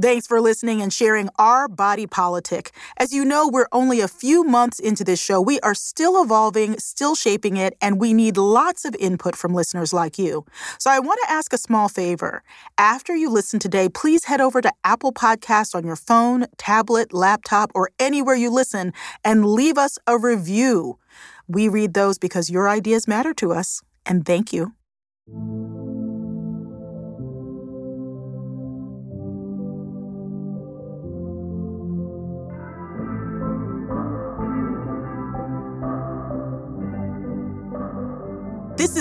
Thanks for listening and sharing our body politic. As you know, we're only a few months into this show. We are still evolving, still shaping it, and we need lots of input from listeners like you. So I want to ask a small favor. After you listen today, please head over to Apple Podcast on your phone, tablet, laptop, or anywhere you listen and leave us a review. We read those because your ideas matter to us. And thank you.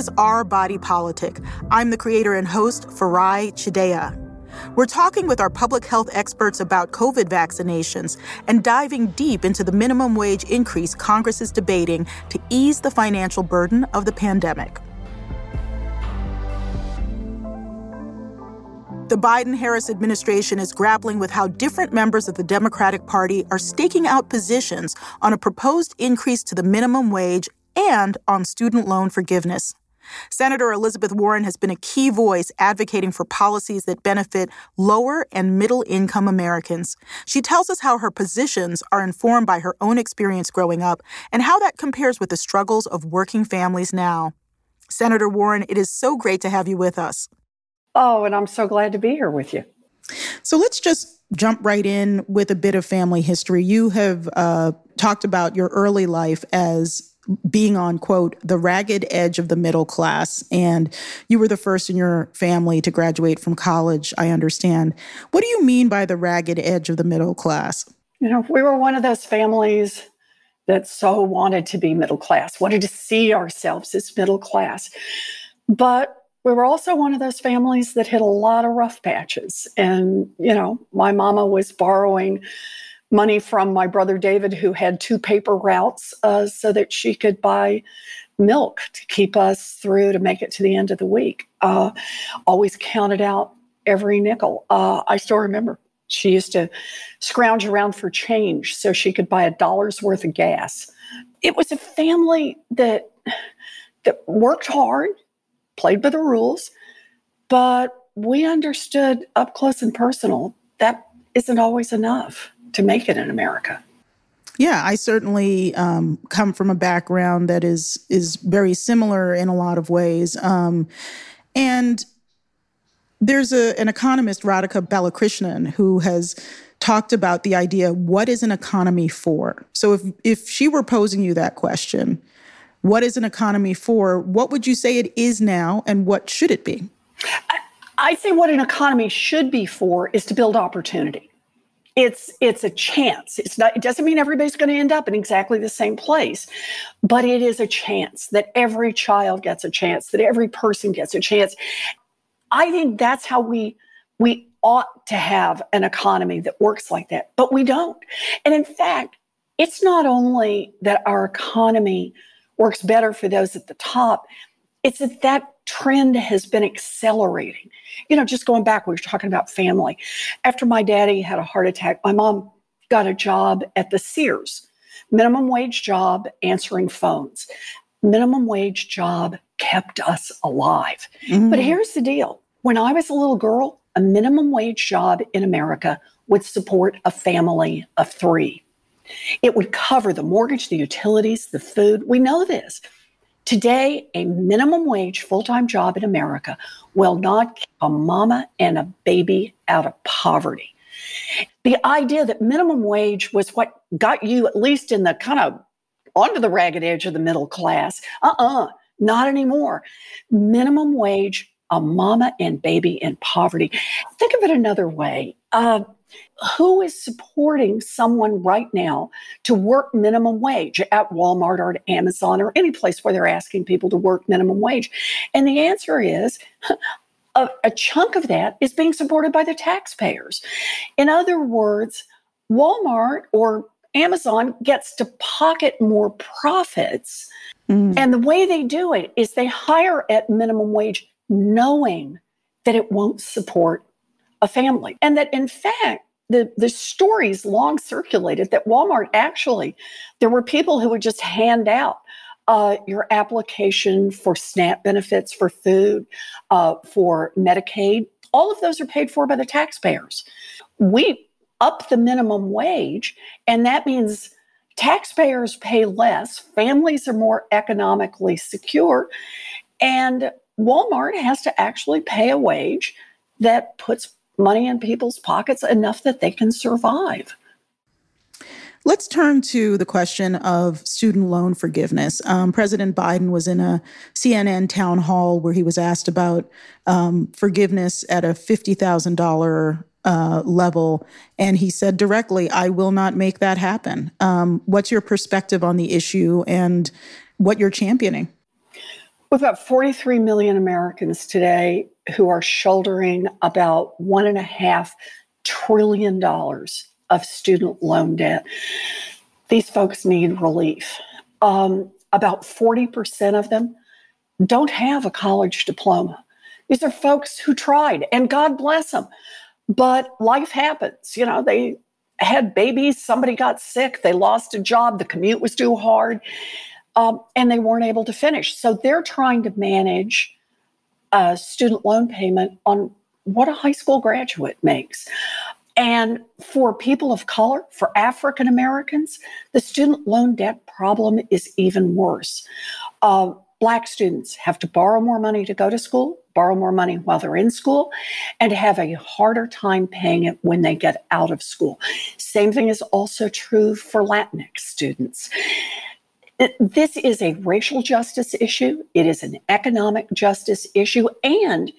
Is Our Body Politic. I'm the creator and host, Farai Chideya. We're talking with our public health experts about COVID vaccinations and diving deep into the minimum wage increase Congress is debating to ease the financial burden of the pandemic. The Biden Harris administration is grappling with how different members of the Democratic Party are staking out positions on a proposed increase to the minimum wage and on student loan forgiveness. Senator Elizabeth Warren has been a key voice advocating for policies that benefit lower and middle income Americans. She tells us how her positions are informed by her own experience growing up and how that compares with the struggles of working families now. Senator Warren, it is so great to have you with us. Oh, and I'm so glad to be here with you. So let's just jump right in with a bit of family history. You have uh, talked about your early life as being on quote the ragged edge of the middle class and you were the first in your family to graduate from college i understand. What do you mean by the ragged edge of the middle class? You know we were one of those families that so wanted to be middle class wanted to see ourselves as middle class. But we were also one of those families that hit a lot of rough patches. And you know my mama was borrowing money from my brother David, who had two paper routes, uh, so that she could buy milk to keep us through to make it to the end of the week. Uh, always counted out every nickel. Uh, I still remember she used to scrounge around for change so she could buy a dollar's worth of gas. It was a family that that worked hard, played by the rules, but we understood up close and personal that isn't always enough to make it in America. Yeah, I certainly um, come from a background that is is very similar in a lot of ways, um, and there's a, an economist, Radhika Balakrishnan, who has talked about the idea: what is an economy for? So, if if she were posing you that question, what is an economy for? What would you say it is now, and what should it be? I, I say what an economy should be for is to build opportunity it's it's a chance. It's not it doesn't mean everybody's going to end up in exactly the same place but it is a chance that every child gets a chance that every person gets a chance. I think that's how we we ought to have an economy that works like that but we don't. And in fact it's not only that our economy works better for those at the top it's that that trend has been accelerating. You know, just going back, we were talking about family. After my daddy had a heart attack, my mom got a job at the Sears, minimum wage job answering phones. Minimum wage job kept us alive. Mm-hmm. But here's the deal when I was a little girl, a minimum wage job in America would support a family of three. It would cover the mortgage, the utilities, the food. We know this. Today, a minimum wage full time job in America will not keep a mama and a baby out of poverty. The idea that minimum wage was what got you, at least in the kind of onto the ragged edge of the middle class, uh uh-uh, uh, not anymore. Minimum wage, a mama and baby in poverty. Think of it another way. Uh, who is supporting someone right now to work minimum wage at Walmart or at Amazon or any place where they're asking people to work minimum wage? And the answer is a, a chunk of that is being supported by the taxpayers. In other words, Walmart or Amazon gets to pocket more profits. Mm. And the way they do it is they hire at minimum wage knowing that it won't support a family. And that in fact, the, the stories long circulated that Walmart actually, there were people who would just hand out uh, your application for SNAP benefits for food, uh, for Medicaid. All of those are paid for by the taxpayers. we up the minimum wage, and that means taxpayers pay less, families are more economically secure, and Walmart has to actually pay a wage that puts money in people's pockets enough that they can survive. Let's turn to the question of student loan forgiveness. Um, President Biden was in a CNN town hall where he was asked about um, forgiveness at a $50,000 uh, level. And he said directly, I will not make that happen. Um, what's your perspective on the issue and what you're championing? We've got 43 million Americans today who are shouldering about one and a half trillion dollars of student loan debt. These folks need relief. Um, about 40% of them don't have a college diploma. These are folks who tried, and God bless them. But life happens. You know, they had babies, somebody got sick, they lost a job, the commute was too hard, um, and they weren't able to finish. So they're trying to manage a student loan payment on what a high school graduate makes. And for people of color, for African Americans, the student loan debt problem is even worse. Uh, Black students have to borrow more money to go to school, borrow more money while they're in school, and have a harder time paying it when they get out of school. Same thing is also true for Latinx students. This is a racial justice issue, it is an economic justice issue, and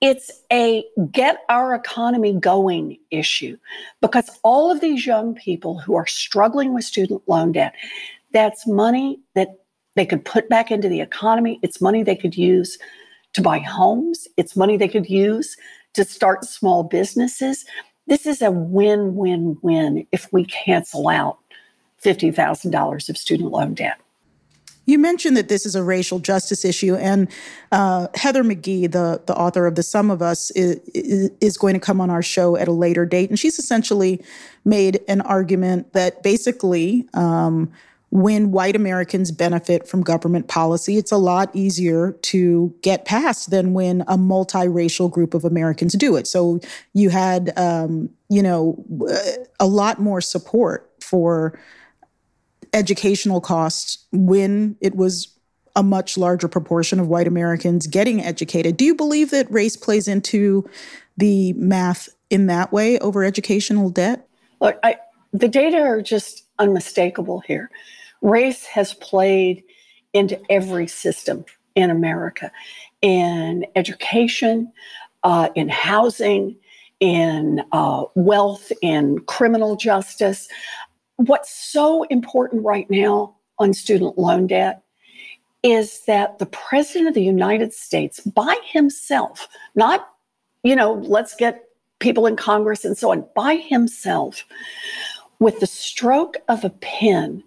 it's a get our economy going issue because all of these young people who are struggling with student loan debt, that's money that they could put back into the economy. It's money they could use to buy homes, it's money they could use to start small businesses. This is a win win win if we cancel out $50,000 of student loan debt. You mentioned that this is a racial justice issue, and uh, Heather McGhee, the, the author of The Sum of Us, is, is going to come on our show at a later date. And she's essentially made an argument that basically, um, when white Americans benefit from government policy, it's a lot easier to get past than when a multiracial group of Americans do it. So you had, um, you know, a lot more support for educational costs when it was a much larger proportion of white Americans getting educated. Do you believe that race plays into the math in that way over educational debt? Look, I, the data are just unmistakable here. Race has played into every system in America in education, uh, in housing, in uh, wealth, in criminal justice what's so important right now on student loan debt is that the president of the United States, by himself, not, you know, let's get people in Congress and so on, by himself, with the stroke of a pen,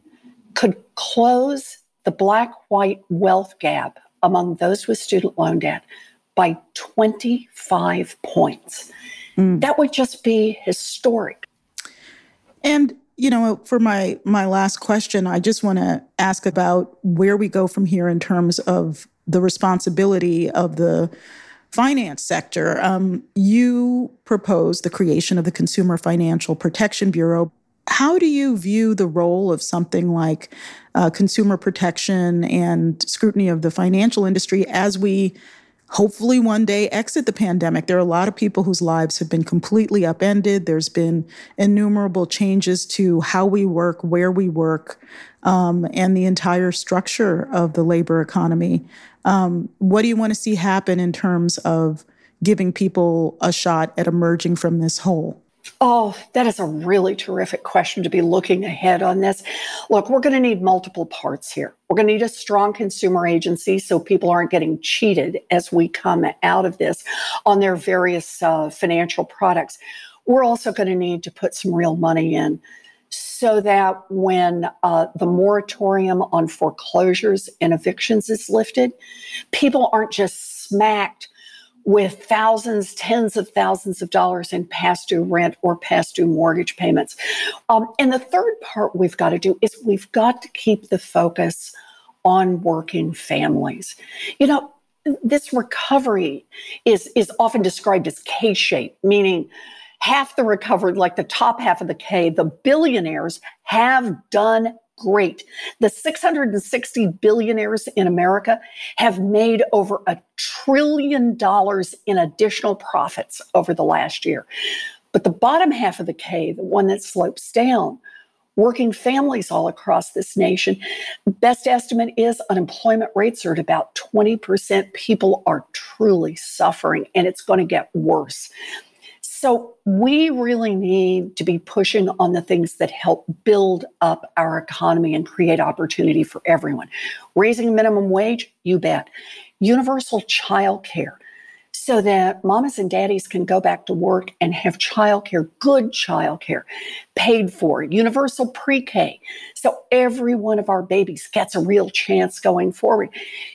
could close the black white wealth gap among those with student loan debt by 25 points. Mm. That would just be historic. And you know for my my last question i just want to ask about where we go from here in terms of the responsibility of the finance sector. Um, you propose the creation of the consumer financial protection bureau. How do you view the role of something like uh, consumer protection and scrutiny of the financial industry as we hopefully one day exit the pandemic. There are a lot of people whose lives have been completely upended. There's been innumerable changes to how we work, where we work, um, and the entire structure of the labor economy. Um, what do you want to see happen in terms of giving people a shot at emerging from this hole? Oh, that is a really terrific question to be looking ahead on this. Look, we're going to need multiple parts here. We're going to need a strong consumer agency so people aren't getting cheated as we come out of this on their various uh, financial products. We're also going to need to put some real money in so that when uh, the moratorium on foreclosures and evictions is lifted, people aren't just smacked with thousands, tens of thousands of dollars in past due rent or past due mortgage payments. Um, and the third part we've got to do is we've got to keep the focus on working families. You know, this recovery is, is often described as K shaped, meaning half the recovered, like the top half of the K, the billionaires have done great. The 660 billionaires in America have made over a trillion dollars in additional profits over the last year. But the bottom half of the K, the one that slopes down, working families all across this nation, best estimate is unemployment rates are at about 20%. People are truly suffering, and it's going to get worse. So we really need to be pushing on the things that help build up our economy and create opportunity for everyone. Raising minimum wage, you bet. Universal child care so that mamas and daddies can go back to work and have childcare, good childcare, paid for, universal pre K. So every one of our babies gets a real chance going forward.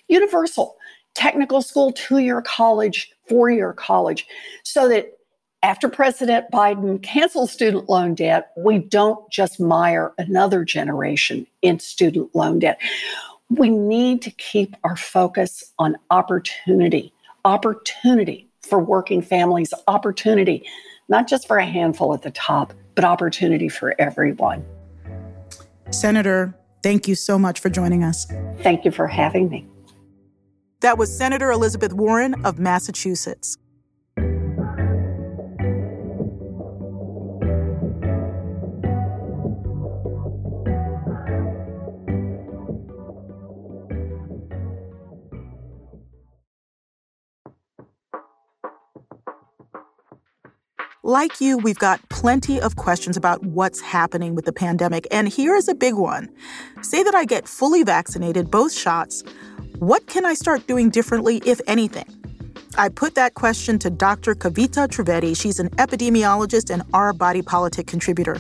Universal technical school, two year college, four year college, so that after President Biden cancels student loan debt, we don't just mire another generation in student loan debt. We need to keep our focus on opportunity, opportunity for working families, opportunity, not just for a handful at the top, but opportunity for everyone. Senator, thank you so much for joining us. Thank you for having me. That was Senator Elizabeth Warren of Massachusetts. Like you, we've got plenty of questions about what's happening with the pandemic. And here is a big one Say that I get fully vaccinated, both shots. What can I start doing differently, if anything? I put that question to Dr. Kavita Trivedi. She's an epidemiologist and our body politic contributor.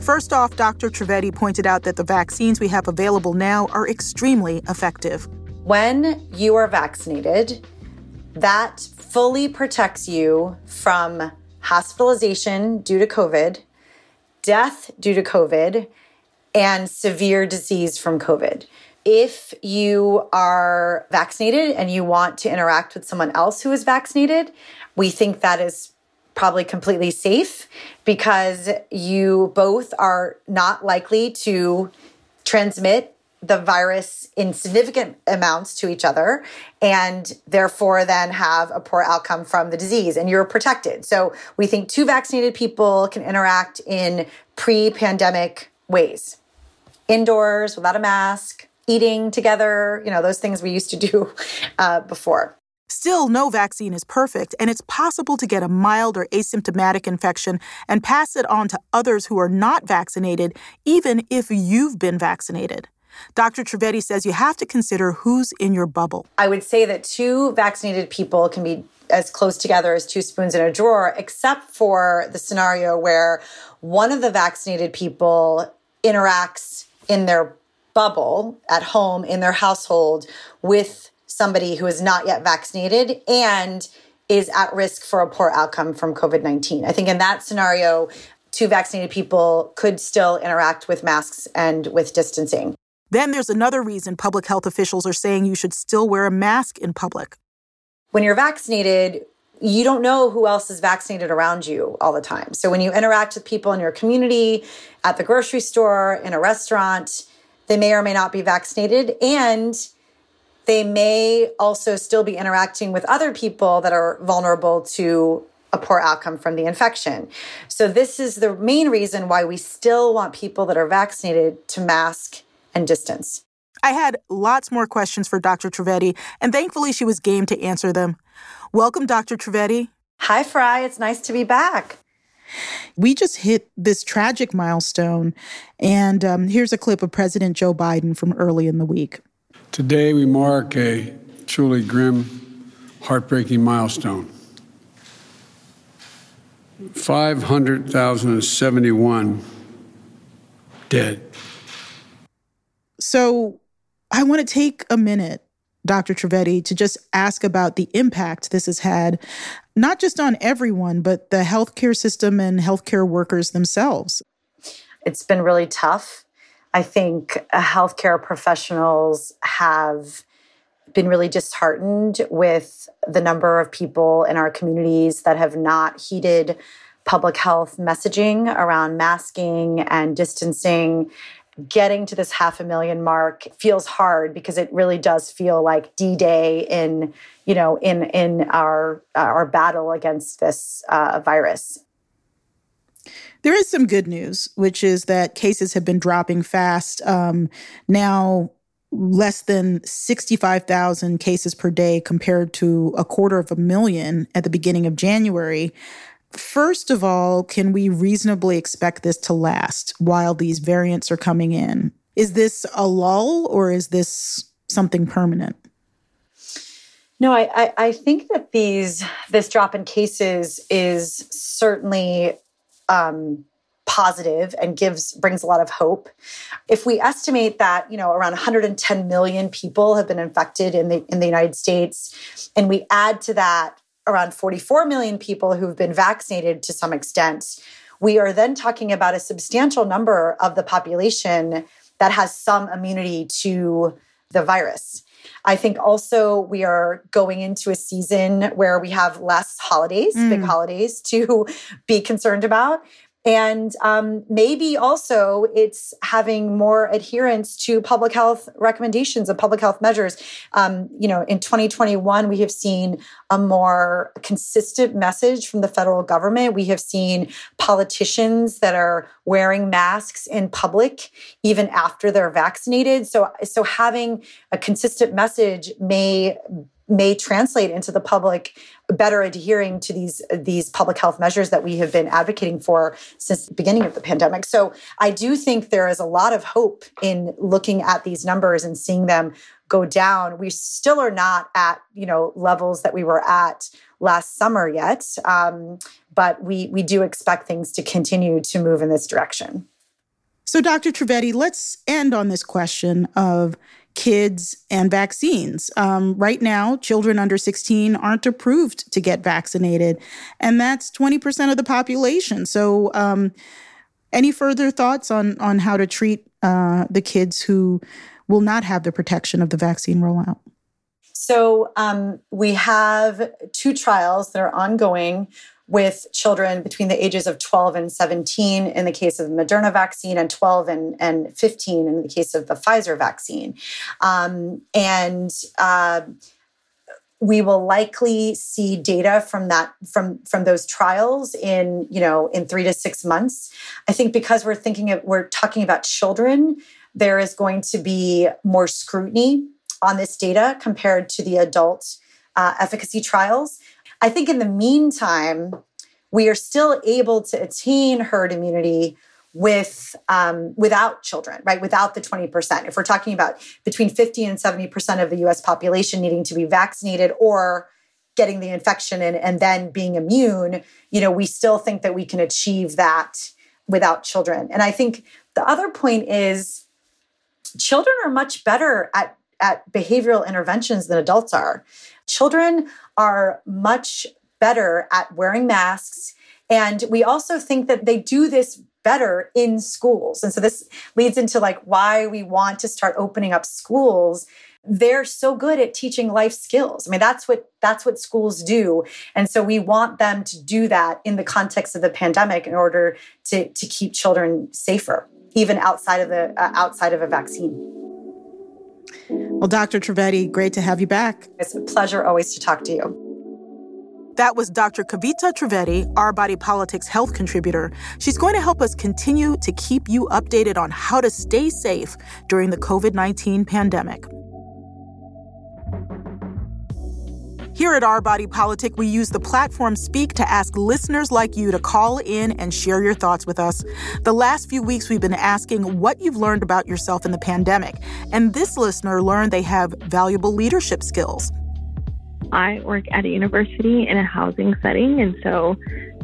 First off, Dr. Trivedi pointed out that the vaccines we have available now are extremely effective. When you are vaccinated, that fully protects you from hospitalization due to COVID, death due to COVID, and severe disease from COVID. If you are vaccinated and you want to interact with someone else who is vaccinated, we think that is probably completely safe because you both are not likely to transmit the virus in significant amounts to each other and therefore then have a poor outcome from the disease and you're protected. So we think two vaccinated people can interact in pre pandemic ways indoors without a mask, eating together, you know, those things we used to do uh, before. Still, no vaccine is perfect, and it's possible to get a mild or asymptomatic infection and pass it on to others who are not vaccinated, even if you've been vaccinated. Dr. Trivedi says you have to consider who's in your bubble. I would say that two vaccinated people can be as close together as two spoons in a drawer, except for the scenario where one of the vaccinated people interacts in their bubble at home, in their household, with somebody who is not yet vaccinated and is at risk for a poor outcome from COVID 19. I think in that scenario, two vaccinated people could still interact with masks and with distancing. Then there's another reason public health officials are saying you should still wear a mask in public. When you're vaccinated, you don't know who else is vaccinated around you all the time. So when you interact with people in your community, at the grocery store, in a restaurant, they may or may not be vaccinated and they may also still be interacting with other people that are vulnerable to a poor outcome from the infection. So this is the main reason why we still want people that are vaccinated to mask and distance. I had lots more questions for Dr. Trivedi, and thankfully she was game to answer them. Welcome, Dr. Trivedi. Hi, Farai. It's nice to be back. We just hit this tragic milestone, and um, here's a clip of President Joe Biden from early in the week. Today, we mark a truly grim, heartbreaking milestone. 500,071 dead. So I want to take a minute, Dr. Trivedi, to just ask about the impact this has had, not just on everyone, but the healthcare system and healthcare workers themselves. It's been really tough. I think uh, healthcare professionals have been really disheartened with the number of people in our communities that have not heeded public health messaging around masking and distancing getting to this half a million mark feels hard because it really does feel like d-day in you know in in our our battle against this uh, virus there is some good news which is that cases have been dropping fast um, now less than 65,000 cases per day compared to a quarter of a million at the beginning of January. First of all, can we reasonably expect this to last while these variants are coming in? Is this a lull or is this something permanent? No, I, I, I think that these this drop in cases is certainly um, positive and gives brings a lot of hope. If we estimate that, you know, around 110 million people have been infected in the in the United States and we add to that around 44 million people who've been vaccinated to some extent, we are then talking about a substantial number of the population that has some immunity to the virus. I think also we are going into a season where we have less holidays, mm. big holidays to be concerned about. And um, maybe also it's having more adherence to public health recommendations and public health measures. Um, you know, in 2021, we have seen a more consistent message from the federal government. We have seen politicians that are wearing masks in public even after they're vaccinated. So, so having a consistent message may may translate into the public better adhering to these these public health measures that we have been advocating for since the beginning of the pandemic. So I do think there is a lot of hope in looking at these numbers and seeing them go down. We still are not at you know levels that we were at last summer yet, um, but we we do expect things to continue to move in this direction. So, Dr. Trivedi, let's end on this question of kids and vaccines. Um, right now, children under 16 aren't approved to get vaccinated, and that's 20% of the population. So, um, any further thoughts on on how to treat uh, the kids who will not have the protection of the vaccine rollout? So, um, we have two trials that are ongoing with children between the ages of 12 and 17 in the case of the Moderna vaccine and 12 and, and 15 in the case of the Pfizer vaccine. Um, and uh, we will likely see data from that from from those trials in you know in three to six months i think because we're thinking of we're talking about children there is going to be more scrutiny on this data compared to the adult uh, efficacy trials I think in the meantime, we are still able to attain herd immunity with um, without children, right? Without the 20%. If we're talking about between 50 and 70% of the US population needing to be vaccinated or getting the infection and, and then being immune, you know, we still think that we can achieve that without children. And I think the other point is children are much better at, at behavioral interventions than adults are. Children are much better at wearing masks. And we also think that they do this better in schools. And so this leads into like why we want to start opening up schools. They're so good at teaching life skills. I mean, that's what that's what schools do. And so we want them to do that in the context of the pandemic in order to, to keep children safer, even outside of the uh, outside of a vaccine. Well, Dr. Trivedi, great to have you back. It's a pleasure always to talk to you. That was Dr. Kavita Trivedi, Our Body Politics health contributor. She's going to help us continue to keep you updated on how to stay safe during the COVID 19 pandemic. Here at Our Body Politic, we use the platform Speak to ask listeners like you to call in and share your thoughts with us. The last few weeks, we've been asking what you've learned about yourself in the pandemic. And this listener learned they have valuable leadership skills. I work at a university in a housing setting, and so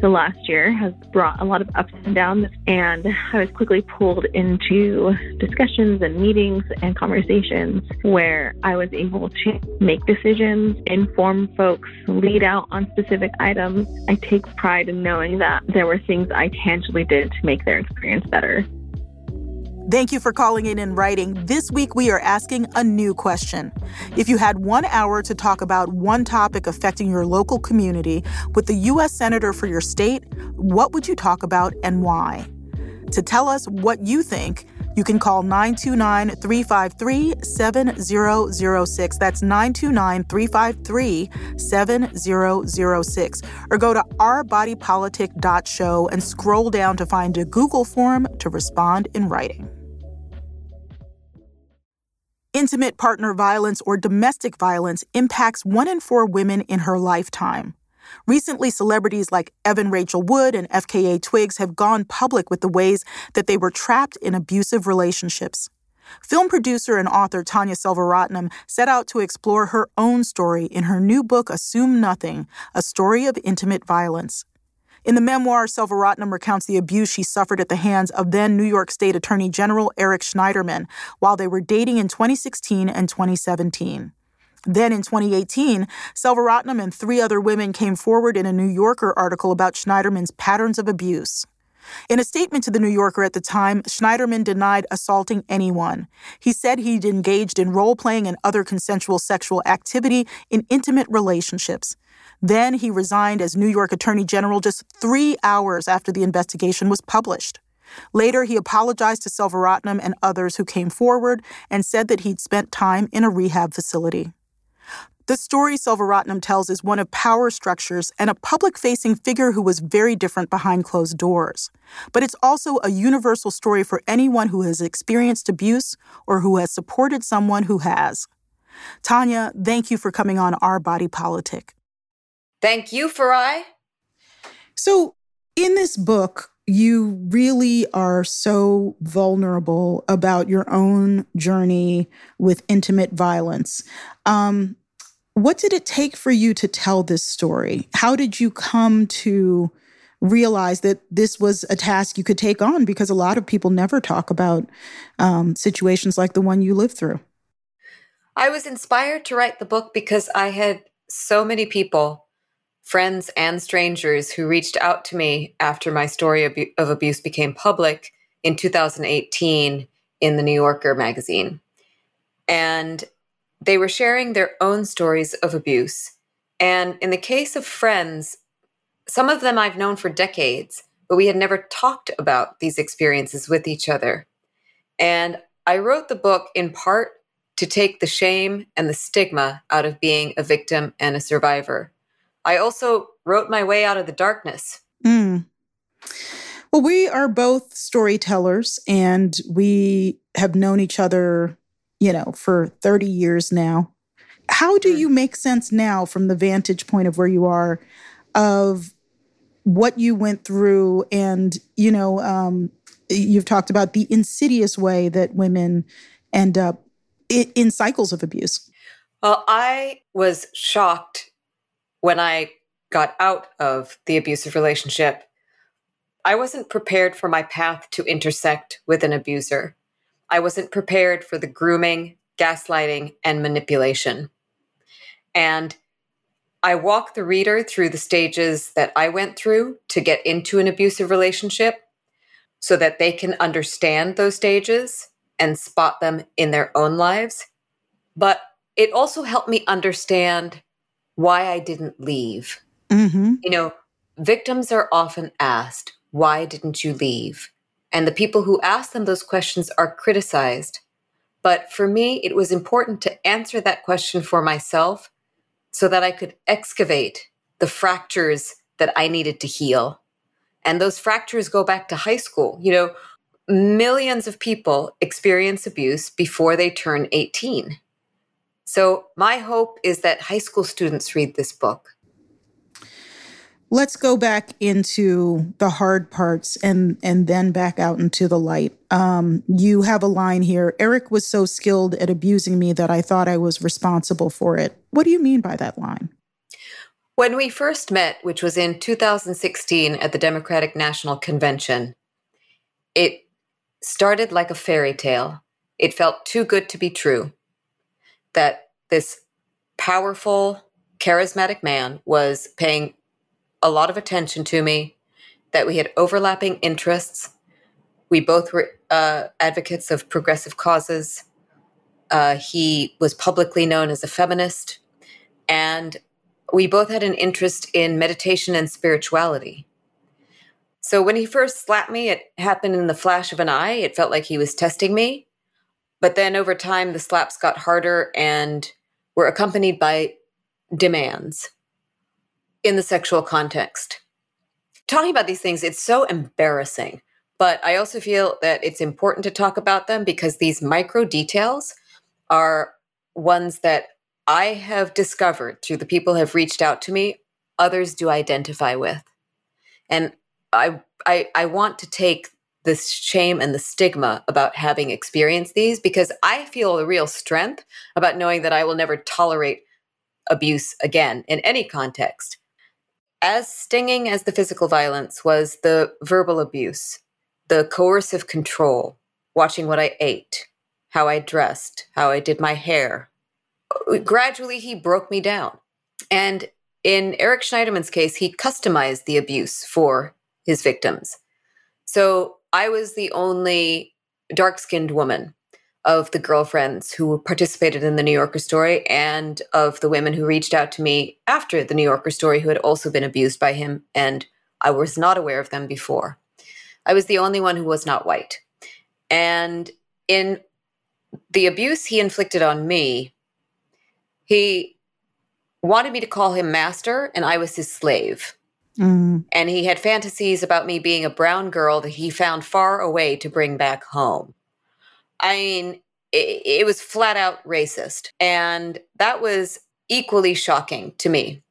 the last year has brought a lot of ups and downs. And I was quickly pulled into discussions and meetings and conversations where I was able to make decisions, inform folks, lead out on specific items. I take pride in knowing that there were things I tangibly did to make their experience better. Thank you for calling in and writing. This week we are asking a new question. If you had one hour to talk about one topic affecting your local community with the U.S. Senator for your state, what would you talk about and why? To tell us what you think, you can call 929 353 7006. That's 929 353 7006. Or go to ourbodypolitic.show and scroll down to find a Google form to respond in writing. Intimate partner violence or domestic violence impacts one in four women in her lifetime. Recently, celebrities like Evan Rachel Wood and FKA Twigs have gone public with the ways that they were trapped in abusive relationships. Film producer and author Tanya Selvaratnam set out to explore her own story in her new book, Assume Nothing A Story of Intimate Violence. In the memoir, Selvaratnam recounts the abuse she suffered at the hands of then New York State Attorney General Eric Schneiderman while they were dating in 2016 and 2017. Then in 2018, Selvaratnam and three other women came forward in a New Yorker article about Schneiderman's patterns of abuse. In a statement to the New Yorker at the time, Schneiderman denied assaulting anyone. He said he'd engaged in role playing and other consensual sexual activity in intimate relationships. Then he resigned as New York Attorney General just three hours after the investigation was published. Later, he apologized to Selvaratnam and others who came forward and said that he'd spent time in a rehab facility. The story Selvaratnam tells is one of power structures and a public facing figure who was very different behind closed doors. But it's also a universal story for anyone who has experienced abuse or who has supported someone who has. Tanya, thank you for coming on Our Body Politic. Thank you, Farai. So, in this book, you really are so vulnerable about your own journey with intimate violence. Um, what did it take for you to tell this story? How did you come to realize that this was a task you could take on? Because a lot of people never talk about um, situations like the one you lived through. I was inspired to write the book because I had so many people, friends and strangers, who reached out to me after my story of abuse became public in 2018 in the New Yorker magazine. And they were sharing their own stories of abuse. And in the case of friends, some of them I've known for decades, but we had never talked about these experiences with each other. And I wrote the book in part to take the shame and the stigma out of being a victim and a survivor. I also wrote my way out of the darkness. Mm. Well, we are both storytellers and we have known each other you know, for 30 years now. How do you make sense now from the vantage point of where you are of what you went through and, you know, um, you've talked about the insidious way that women end up in cycles of abuse? Well, I was shocked when I got out of the abusive relationship. I wasn't prepared for my path to intersect with an abuser. I wasn't prepared for the grooming, gaslighting, and manipulation. And I walk the reader through the stages that I went through to get into an abusive relationship so that they can understand those stages and spot them in their own lives. But it also helped me understand why I didn't leave. Mm-hmm. You know, victims are often asked, Why didn't you leave? and the people who ask them those questions are criticized. But for me, it was important to answer that question for myself so that I could excavate the fractures that I needed to heal. And those fractures go back to high school. You know, millions of people experience abuse before they turn 18. So, my hope is that high school students read this book. Let's go back into the hard parts and and then back out into the light. Um, you have a line here eric was so skilled at abusing me that i thought i was responsible for it. What do you mean by that line? When we first met which was in 2016 at the democratic national convention it started like a fairy tale. It felt too good to be true that this powerful charismatic man was paying a lot of attention to me, that we had overlapping interests. We both were uh, advocates of progressive causes. Uh, he was publicly known as a feminist. And we both had an interest in meditation and spirituality. So when he first slapped me, it happened in the flash of an eye. It felt like he was testing me. But then over time, the slaps got harder and were accompanied by demands in the sexual context. Talking about these things, it's so embarrassing. But I also feel that it's important to talk about them because these micro details are ones that I have discovered through the people have reached out to me, others do identify with. And I, I, I want to take this shame and the stigma about having experienced these because I feel a real strength about knowing that I will never tolerate abuse again in any context. As stinging as the physical violence was the verbal abuse, the coercive control, watching what I ate, how I dressed, how I did my hair. Uh, gradually, he broke me down. And in Eric Schneiderman's case, he customized the abuse for his victims. So I was the only dark skinned woman of the girlfriends who participated in the New Yorker story and of the women who reached out to me after the New Yorker story who had also been abused by him, and I was not aware of them before. I was the only one who was not white. And in the abuse he inflicted on me, he wanted me to call him master, and I was his slave. Mm. And he had fantasies about me being a brown girl that he found far away to bring back home. I mean, it, it was flat out racist. And that was equally shocking to me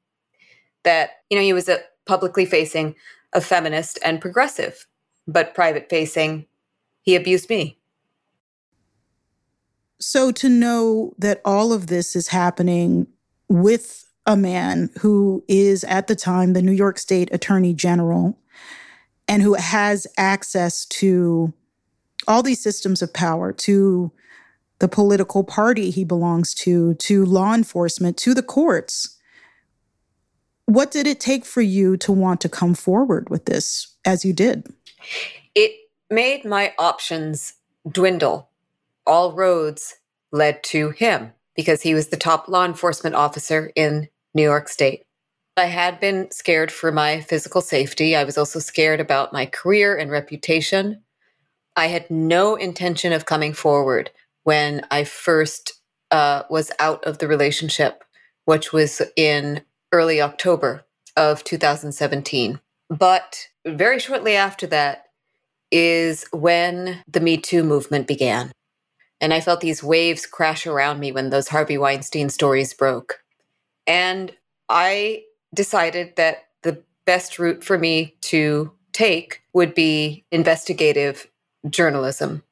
that, you know, he was a publicly facing a feminist and progressive, but private facing, he abused me. So to know that all of this is happening with a man who is at the time the New York State Attorney General and who has access to all these systems of power, to the political party he belongs to, to law enforcement, to the courts. What did it take for you to want to come forward with this as you did? It made my options dwindle. All roads led to him because he was the top law enforcement officer in New York State. I had been scared for my physical safety. I was also scared about my career and reputation. I had no intention of coming forward when I first uh, was out of the relationship, which was in early October of 2017. But very shortly after that is when the Me Too movement began. And I felt these waves crash around me when those Harvey Weinstein stories broke. And I decided that the best route for me to take would be investigative journalism.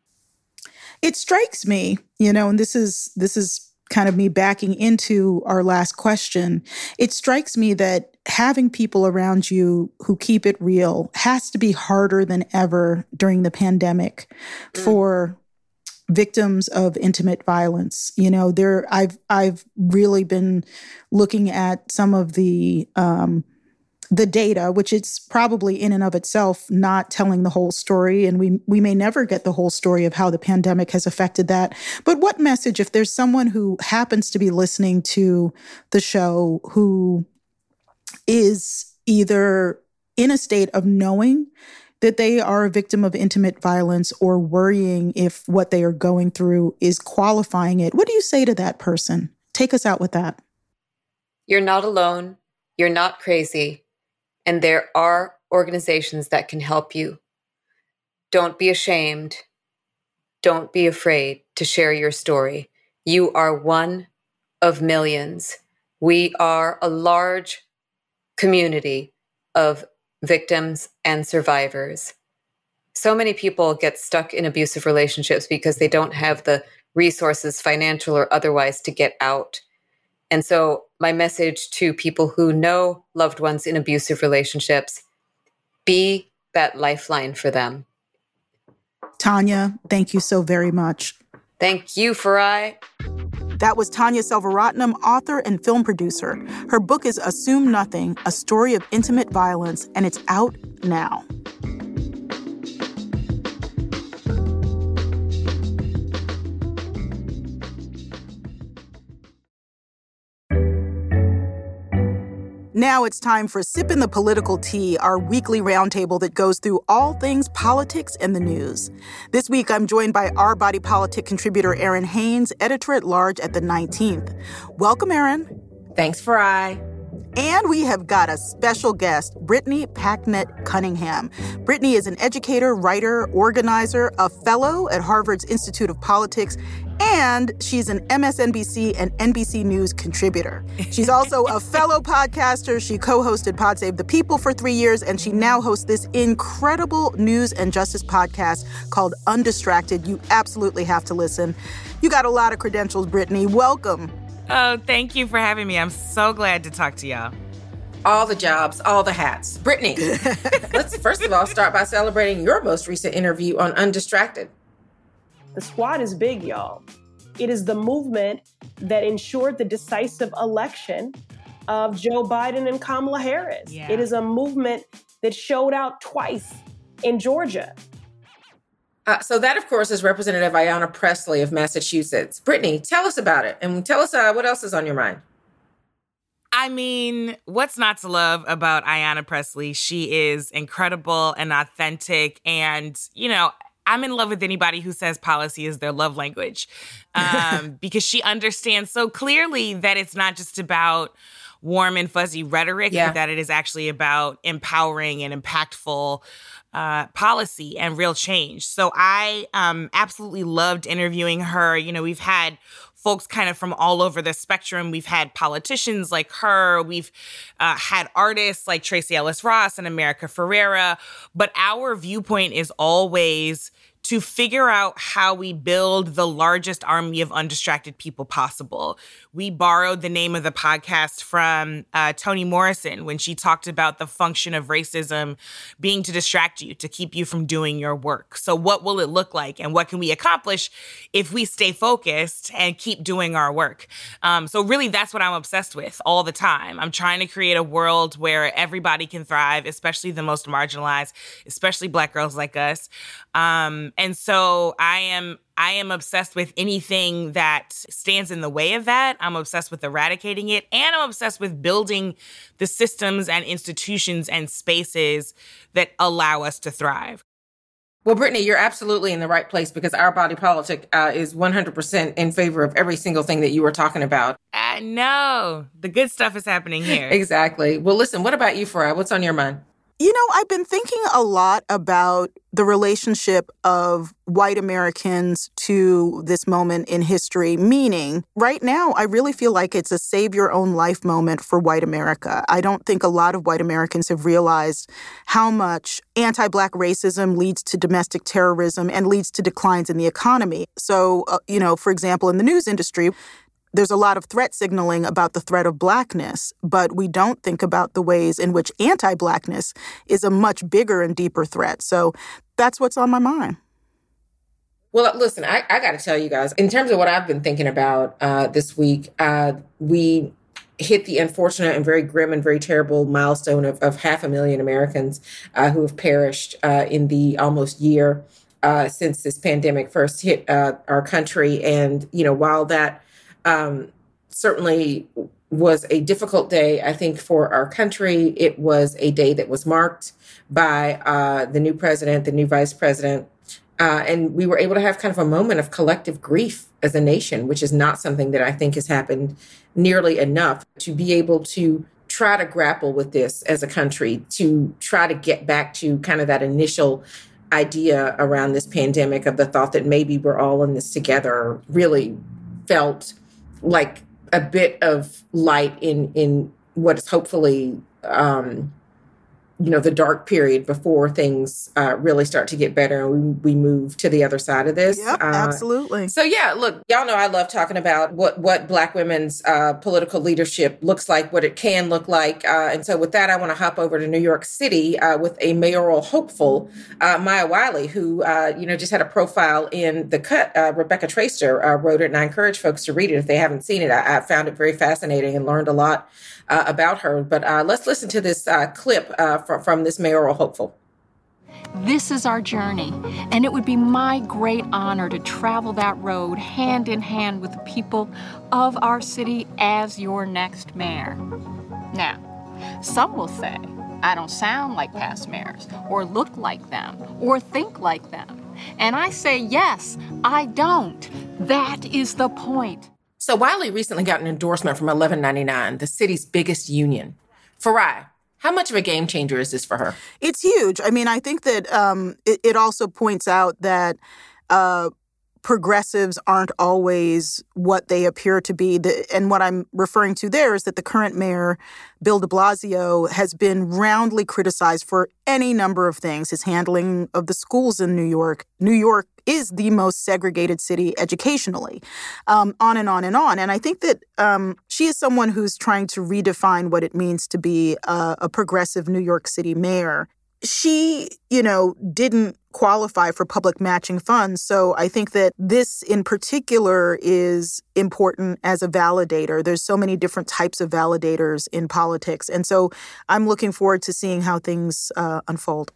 It strikes me, you know, and this is this is kind of me backing into our last question. It strikes me that having people around you who keep it real has to be harder than ever during the pandemic mm. for victims of intimate violence. You know, there I've I've really been looking at some of the um, the data, which it's probably in and of itself not telling the whole story, and we we may never get the whole story of how the pandemic has affected that. But what message, if there's someone who happens to be listening to the show who is either in a state of knowing that they are a victim of intimate violence or worrying if what they are going through is qualifying it. What do you say to that person? Take us out with that. You're not alone. You're not crazy. And there are organizations that can help you. Don't be ashamed. Don't be afraid to share your story. You are one of millions. We are a large community of victims, and survivors. So many people get stuck in abusive relationships because they don't have the resources, financial or otherwise, to get out. And so, my message to people who know loved ones in abusive relationships be that lifeline for them. Tanya, thank you so very much. Thank you, Farai. That was Tanya Selvaratnam, author and film producer. Her book is Assume Nothing A Story of Intimate Violence, and it's out now. Now it's time for Sippin' the Political Tea, our weekly roundtable that goes through all things politics and the news. This week, I'm joined by our Body Politic contributor, Errin Haines, editor at large at the 19th. Welcome, Aaron. Thanks, Farai. And we have got a special guest, Brittany Packnett Cunningham. Brittany is an educator, writer, organizer, a fellow at Harvard's Institute of Politics, and she's an MSNBC and NBC News contributor. She's also a fellow podcaster. She co hosted Pod Save the People for three years, and she now hosts this incredible news and justice podcast called Undistracted. You absolutely have to listen. You got a lot of credentials, Brittany. Welcome. Oh, thank you for having me. I'm so glad to talk to y'all. All the jobs, all the hats. Brittany, let's first of all start by celebrating your most recent interview on Undistracted. The squad is big, y'all. It is the movement that ensured the decisive election of Joe Biden and Kamala Harris. Yeah. It is a movement that showed out twice in Georgia. Uh, so that, of course, is Representative Ayanna Pressley of Massachusetts. Brittany, tell us about it, and tell us uh, what else is on your mind. I mean, what's not to love about Ayanna Pressley? She is incredible and authentic, and you know, I'm in love with anybody who says policy is their love language, um, because she understands so clearly that it's not just about warm and fuzzy rhetoric, yeah. but that it is actually about empowering and impactful uh, policy and real change. So I um, absolutely loved interviewing her. You know, we've had folks kind of from all over the spectrum. We've had politicians like her. We've uh, had artists like Tracee Ellis Ross and America Ferrera. But our viewpoint is always to figure out how we build the largest army of undistracted people possible. We borrowed the name of the podcast from uh, Toni Morrison when she talked about the function of racism being to distract you, to keep you from doing your work. So, what will it look like, and what can we accomplish if we stay focused and keep doing our work? Um, so, really, that's what I'm obsessed with all the time. I'm trying to create a world where everybody can thrive, especially the most marginalized, especially Black girls like us. Um, and so I am I am obsessed with anything that stands in the way of that. I'm obsessed with eradicating it and I'm obsessed with building the systems and institutions and spaces that allow us to thrive. Well, Brittany, you're absolutely in the right place because our body politic uh, is 100% in favor of every single thing that you were talking about. I know. The good stuff is happening here. exactly. Well, listen, what about you, Farai? What's on your mind? You know, I've been thinking a lot about the relationship of white Americans to this moment in history, meaning right now, I really feel like it's a save your own life moment for white America. I don't think a lot of white Americans have realized how much anti Black racism leads to domestic terrorism and leads to declines in the economy. So, uh, you know, for example, in the news industry, there's a lot of threat signaling about the threat of blackness, but we don't think about the ways in which anti blackness is a much bigger and deeper threat. So that's what's on my mind. Well, listen, I, I got to tell you guys, in terms of what I've been thinking about uh, this week, uh, we hit the unfortunate and very grim and very terrible milestone of, of half a million Americans uh, who have perished uh, in the almost year uh, since this pandemic first hit uh, our country. And, you know, while that um, certainly was a difficult day, I think, for our country. It was a day that was marked by uh, the new president, the new vice president. Uh, and we were able to have kind of a moment of collective grief as a nation, which is not something that I think has happened nearly enough to be able to try to grapple with this as a country, to try to get back to kind of that initial idea around this pandemic of the thought that maybe we're all in this together really felt like a bit of light in in what is hopefully um, you know the dark period before things uh, really start to get better and we, we move to the other side of this. Yep, uh, absolutely. so yeah look y'all know i love talking about what what black women's uh, political leadership looks like what it can look like uh, and so with that i want to hop over to new york city uh, with a mayoral hopeful uh, maya wiley who you know just had a profile in the cut rebecca traister wrote it and i encourage folks to read it if they haven't seen it. I, I found it very fascinating and learned a lot uh, about her. But uh, let's listen to this uh, clip uh, from, from this mayoral hopeful. This is our journey, and it would be my great honor to travel that road hand in hand with the people of our city as your next mayor. Now, Some will say, I don't sound like past mayors, or look like them, or think like them. And I say, yes, I don't. That is the point. So Wiley recently got an endorsement from 1199, the city's biggest union. Farai, how much of a game changer is this for her? It's huge. I mean, I think that um, it, it, also points out that uh, progressives aren't always what they appear to be. The, and what I'm referring to there is that the current mayor, Bill de Blasio, has been roundly criticized for any number of things his handling of the schools in New York. New York is the most segregated city educationally, um, on and on and on. And I think that um, she is someone who's trying to redefine what it means to be a, a progressive New York City mayor she, you know, didn't qualify for public matching funds. So I think that this in particular is important as a validator. There's so many different types of validators in politics. And so I'm looking forward to seeing how things uh, unfold.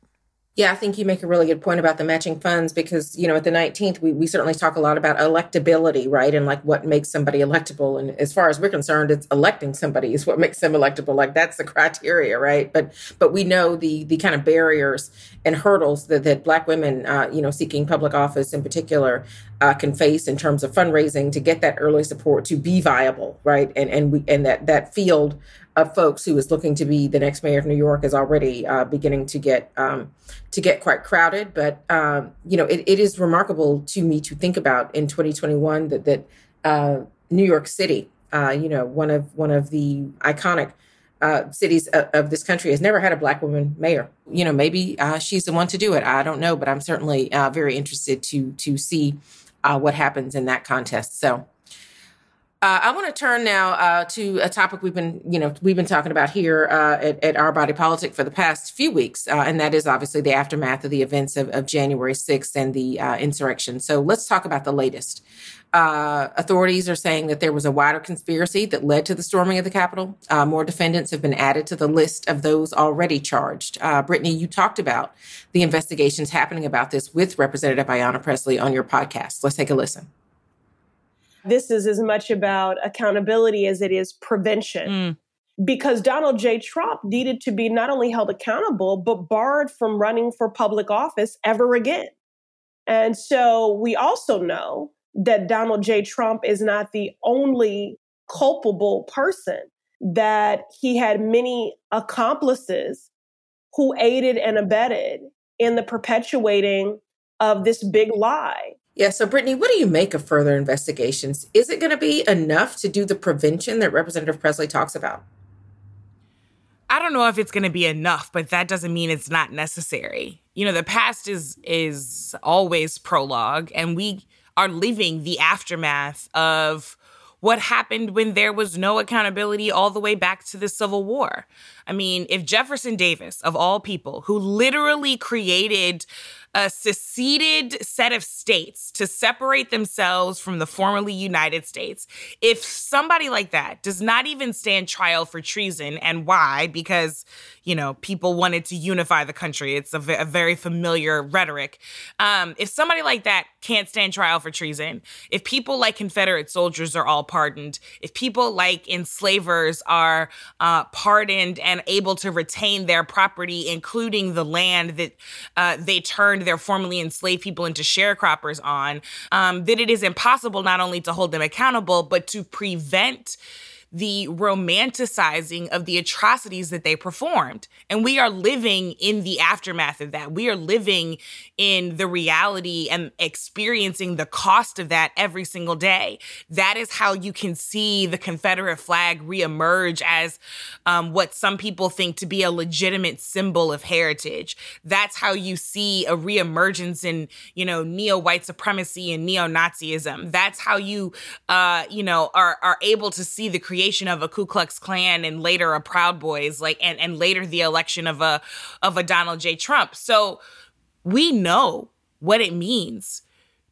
Yeah, I think you make a really good point about the matching funds because, you know, at the 19th, we, we certainly talk a lot about electability, right? And like what makes somebody electable. And as far as we're concerned, it's electing somebody is what makes them electable. Like that's the criteria, right? But but we know the the kind of barriers and hurdles that, that Black women, uh, you know, seeking public office in particular, uh, can face in terms of fundraising to get that early support to be viable, right? And and we and that that field of folks who is looking to be the next mayor of New York is already uh, beginning to get um, to get quite crowded. But um, you know, it, it is remarkable to me to think about in 2021 that that uh, New York City, uh, you know, one of one of the iconic uh, cities of, of, this country has never had a black woman mayor. You know, maybe uh, she's the one to do it. I don't know, but I'm certainly uh, very interested to to see what happens in that contest. So. Uh, I want to turn now uh, to a topic we've been, you know, we've been talking about here uh, at, at, Our Body Politic for the past few weeks, uh, and that is obviously the aftermath of the events of, of January 6th and the uh, insurrection. So let's talk about the latest. Uh, authorities are saying that there was a wider conspiracy that led to the storming of the Capitol. more defendants have been added to the list of those already charged. Brittany, you talked about the investigations happening about this with Representative Ayanna Pressley on your podcast. Let's take a listen this is as much about accountability as it is prevention. Mm. Because Donald J. Trump needed to be not only held accountable, but barred from running for public office ever again. And so we also know that Donald J. Trump is not the only culpable person, that he had many accomplices who aided and abetted in the perpetuating of this big lie. Yeah. So, Brittany, what do you make of further investigations? Is it going to be enough to do the prevention that Representative Pressley talks about? I don't know if it's going to be enough, but that doesn't mean it's not necessary. You know, the past is is always prologue, and we are living the aftermath of what happened when there was no accountability all the way back to the Civil War. I mean, if Jefferson Davis, of all people, who literally created a seceded set of states to separate themselves from the formerly United States. If somebody like that does not even stand trial for treason, and why? Because, you know, people wanted to unify the country. It's a, v- a very familiar rhetoric. Um, if somebody like that can't stand trial for treason, if people like Confederate soldiers are all pardoned, if people like enslavers are uh, pardoned and able to retain their property, including the land that uh, they turned their formerly enslaved people into sharecroppers on, um, that it is impossible not only to hold them accountable, but to prevent the romanticizing of the atrocities that they performed. And we are living in the aftermath of that. We are living in the reality and experiencing the cost of that every single day. That is how you can see the Confederate flag reemerge as um, what some people think to be a legitimate symbol of heritage. That's how you see a reemergence in, you know, neo-white supremacy and neo-Nazism. That's how you, uh, you know, are, are able to see the creation of a Ku Klux Klan and later a Proud Boys, like and and later the election of a of a Donald J. Trump. So we know what it means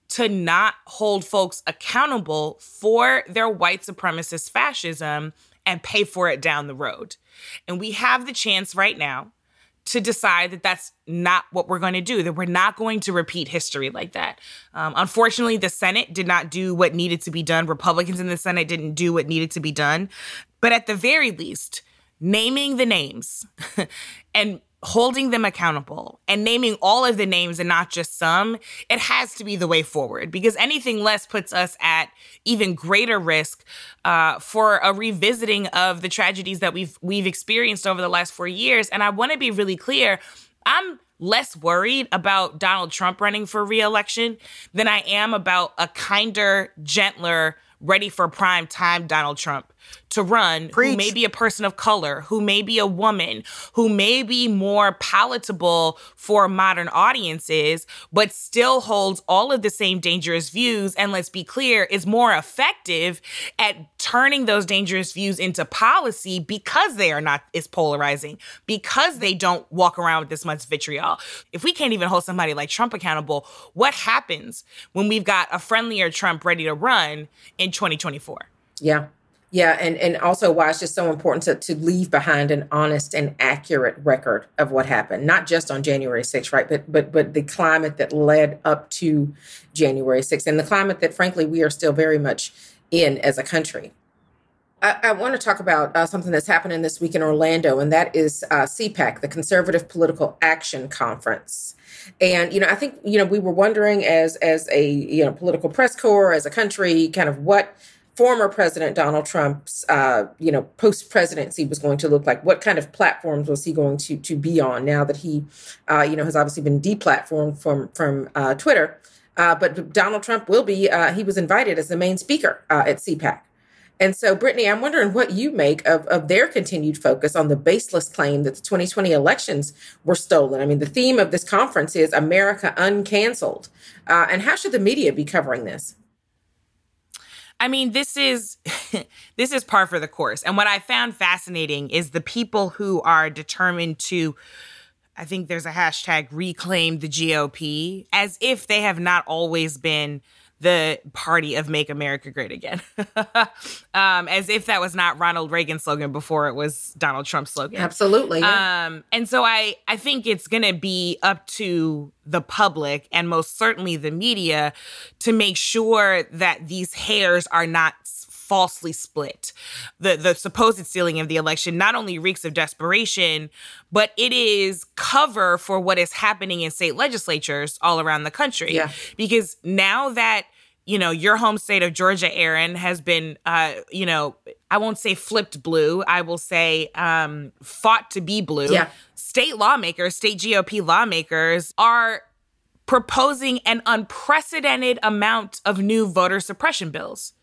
to not hold folks accountable for their white supremacist fascism and pay for it down the road. And we have the chance right now to decide that that's not what we're going to do, that we're not going to repeat history like that. Um, unfortunately, the Senate did not do what needed to be done. Republicans in the Senate didn't do what needed to be done. But at the very least, naming the names and holding them accountable and naming all of the names and not just some, it has to be the way forward because anything less puts us at even greater risk uh, for a revisiting of the tragedies that we've we've experienced over the last four years. And I want to be really clear. I'm less worried about Donald Trump running for reelection than I am about a kinder, gentler, ready for prime time Donald Trump to run Preach. who may be a person of color, who may be a woman, who may be more palatable for modern audiences, but still holds all of the same dangerous views. And let's be clear, is more effective at turning those dangerous views into policy because they are not as polarizing, because they don't walk around with this much vitriol. If we can't even hold somebody like Trump accountable, what happens when we've got a friendlier Trump ready to run in 2024? Yeah. Yeah, and, and also why it's just so important to, to leave behind an honest and accurate record of what happened, not just on January 6th, right? But but but the climate that led up to January 6th and the climate that frankly we are still very much in as a country. I, I want to talk about uh, something that's happening this week in Orlando, and that is uh, CPAC, the Conservative Political Action Conference. And you know, I think you know we were wondering as as a you know political press corps, as a country, kind of what former President Donald Trump's, uh, you know, post presidency was going to look like. What kind of platforms was he going to to be on now that he, uh, you know, has obviously been deplatformed from from uh, Twitter. Uh, but Donald Trump will be. Uh, he was invited as the main speaker uh, at CPAC. And so, Brittany, I'm wondering what you make of, of their continued focus on the baseless claim that the 2020 elections were stolen. I mean, the theme of this conference is America uncanceled. and how should the media be covering this? I mean, this is this is par for the course. And what I found fascinating is the people who are determined to I think there's a hashtag reclaim the GOP as if they have not always been the party of make America great again. um, as if that was not Ronald Reagan's slogan before it was Donald Trump's slogan. Absolutely. Yeah. Um, and so I, I think it's going to be up to the public and most certainly the media to make sure that these hairs are not falsely split. The the supposed stealing of the election not only reeks of desperation, but it is cover for what is happening in state legislatures all around the country. Yeah. Because now that you know, your home state of Georgia, Errin, has been, uh, you know, I won't say flipped blue. I will say um, fought to be blue. Yeah. State lawmakers, state GOP lawmakers are proposing an unprecedented amount of new voter suppression bills.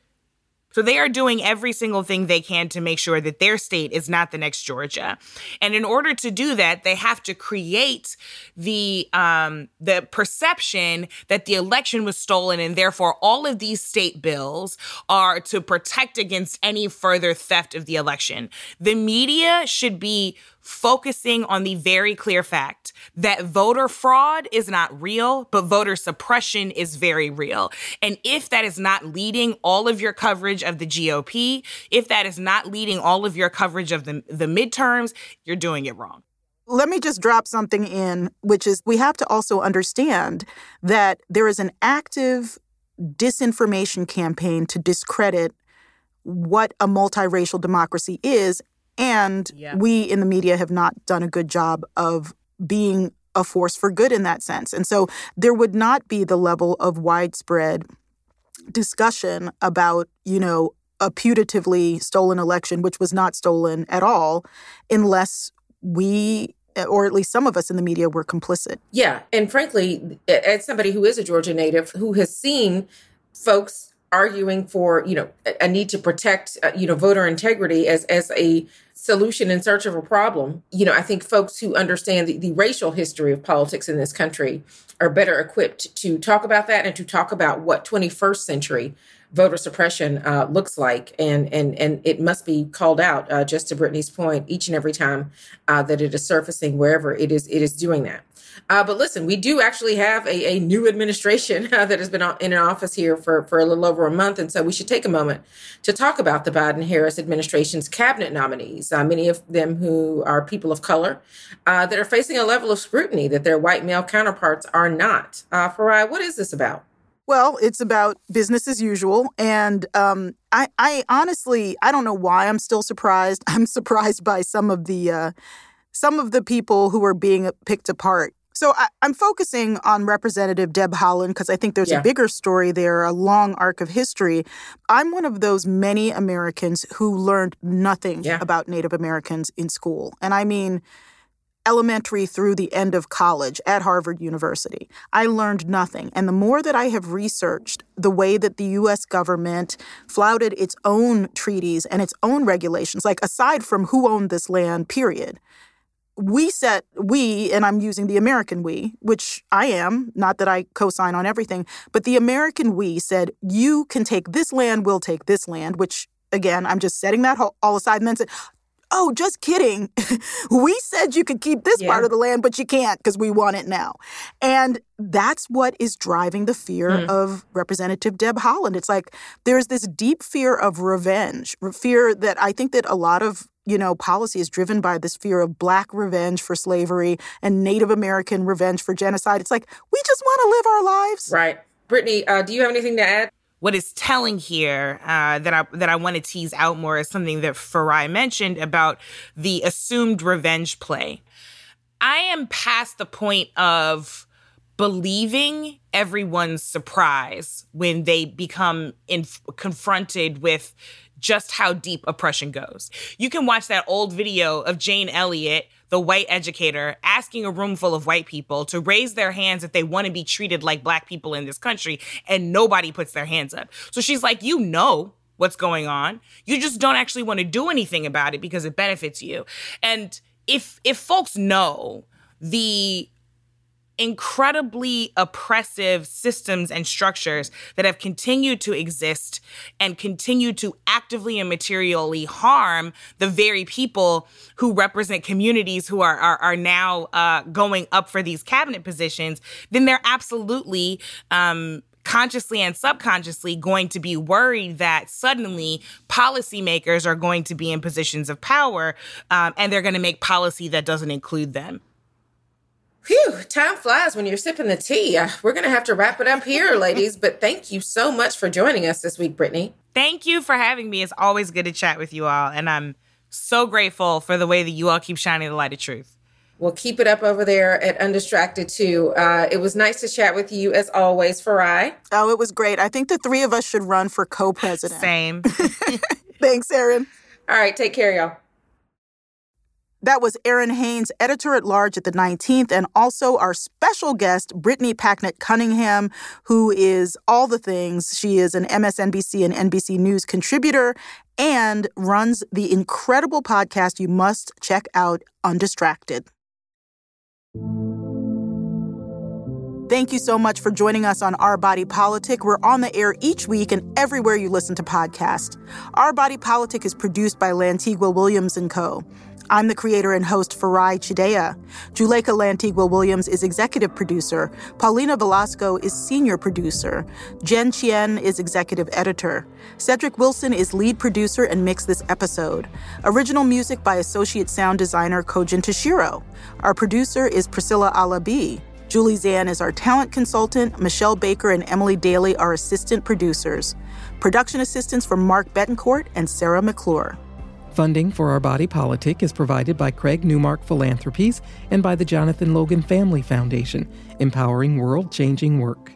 So they are doing every single thing they can to make sure that their state is not the next Georgia. And in order to do that, they have to create the um, the perception that the election was stolen, and therefore all of these state bills are to protect against any further theft of the election. The media should be focusing on the very clear fact that voter fraud is not real, but voter suppression is very real. And if that is not leading all of your coverage of the GOP, if that is not leading all of your coverage of the, the midterms, you're doing it wrong. Let me just drop something in, which is we have to also understand that there is an active disinformation campaign to discredit what a multiracial democracy is and yeah. we in the media have not done a good job of being a force for good in that sense. And so there would not be the level of widespread discussion about, you know, a putatively stolen election, which was not stolen at all, unless we or at least some of us in the media were complicit. Yeah. And frankly, as somebody who is a Georgia native who has seen folks arguing for, you know, a need to protect, uh, you know, voter integrity as as a solution in search of a problem. You know, I think folks who understand the, the racial history of politics in this country are better equipped to talk about that and to talk about what 21st century voter suppression uh, looks like, and and and it must be called out. Uh, just to Brittany's point, each and every time uh, that it is surfacing, wherever it is, it is doing that. Uh, but listen, we do actually have a, a new administration uh, that has been in office here for, for a little over a month. And so we should take a moment to talk about the Biden Harris administration's cabinet nominees, uh, many of them who are people of color that are facing a level of scrutiny that their white male counterparts are not. Uh, Farai, what is this about? Well, it's about business as usual. And um, I, I honestly, I don't know why I'm still surprised. I'm surprised by some of the uh, some of the people who are being picked apart. So I, am focusing on Representative Deb Haaland because I think there's yeah. a bigger story there, a long arc of history. I'm one of those many Americans who learned nothing yeah. about Native Americans in school. And I mean, elementary through the end of college at Harvard University. I learned nothing. And the more that I have researched the way that the US government flouted its own treaties and its own regulations, like aside from who owned this land, period, we set we and i'm using the american we which i am not that i co-sign on everything but the american we said you can take this land we'll take this land which again i'm just setting that all aside and then said oh, just kidding. we said you could keep this yeah. part of the land, but you can't because we want it now. And that's what is driving the fear mm. of Representative Deb Haaland. It's like there's this deep fear of revenge, fear that I think that a lot of you know, policy is driven by this fear of black revenge for slavery and Native American revenge for genocide. It's like we just want to live our lives. Right. Brittany, uh, do you have anything to add? What is telling here uh, that I that I want to tease out more is something that Farai mentioned about the assumed revenge play. I am past the point of believing everyone's surprise when they become in, confronted with just how deep oppression goes. You can watch that old video of Jane Elliott, the white educator, asking a room full of white people to raise their hands if they want to be treated like black people in this country, and nobody puts their hands up. So she's like, You know what's going on. You just don't actually want to do anything about it because it benefits you. And if if folks know the incredibly oppressive systems and structures that have continued to exist and continue to actively and materially harm the very people who represent communities who are are, are now uh, going up for these cabinet positions, then they're absolutely um, consciously and subconsciously going to be worried that suddenly policymakers are going to be in positions of power um, and they're going to make policy that doesn't include them. Phew, time flies when you're sipping the tea. Uh, we're going to have to wrap it up here, ladies, but thank you so much for joining us this week, Brittany. Thank you for having me. It's always good to chat with you all, and I'm so grateful for the way that you all keep shining the light of truth. We'll keep it up over there at Undistracted too. Uh, it was nice to chat with you as always, Farai. Oh, it was great. I think the three of us should run for co-president. Same. Thanks, Errin. All right, take care, y'all. That was Errin Haines, editor at large at the 19th, and also our special guest, Brittany Packnett Cunningham, who is all the things. She is an MSNBC and NBC News contributor and runs the incredible podcast you must check out, Undistracted. Thank you so much for joining us on Our Body Politic. We're on the air each week and everywhere you listen to podcasts. Our Body Politic is produced by Lantigua Williams & Co. I'm the creator and host Farai Chideya. Juleyka Lantigua Williams is executive producer. Paulina Velasco is senior producer. Jen Chien is executive editor. Cedric Wilson is lead producer and mixed this episode. Original music by associate sound designer Kojin Tashiro. Our producer is Priscilla Alabi. Julie Zan is our talent consultant. Michelle Baker and Emily Daly are assistant producers. Production assistance from Mark Betancourt and Sarah McClure. Funding for Our Body Politic is provided by Craig Newmark Philanthropies and by the Jonathan Logan Family Foundation, empowering world changing work.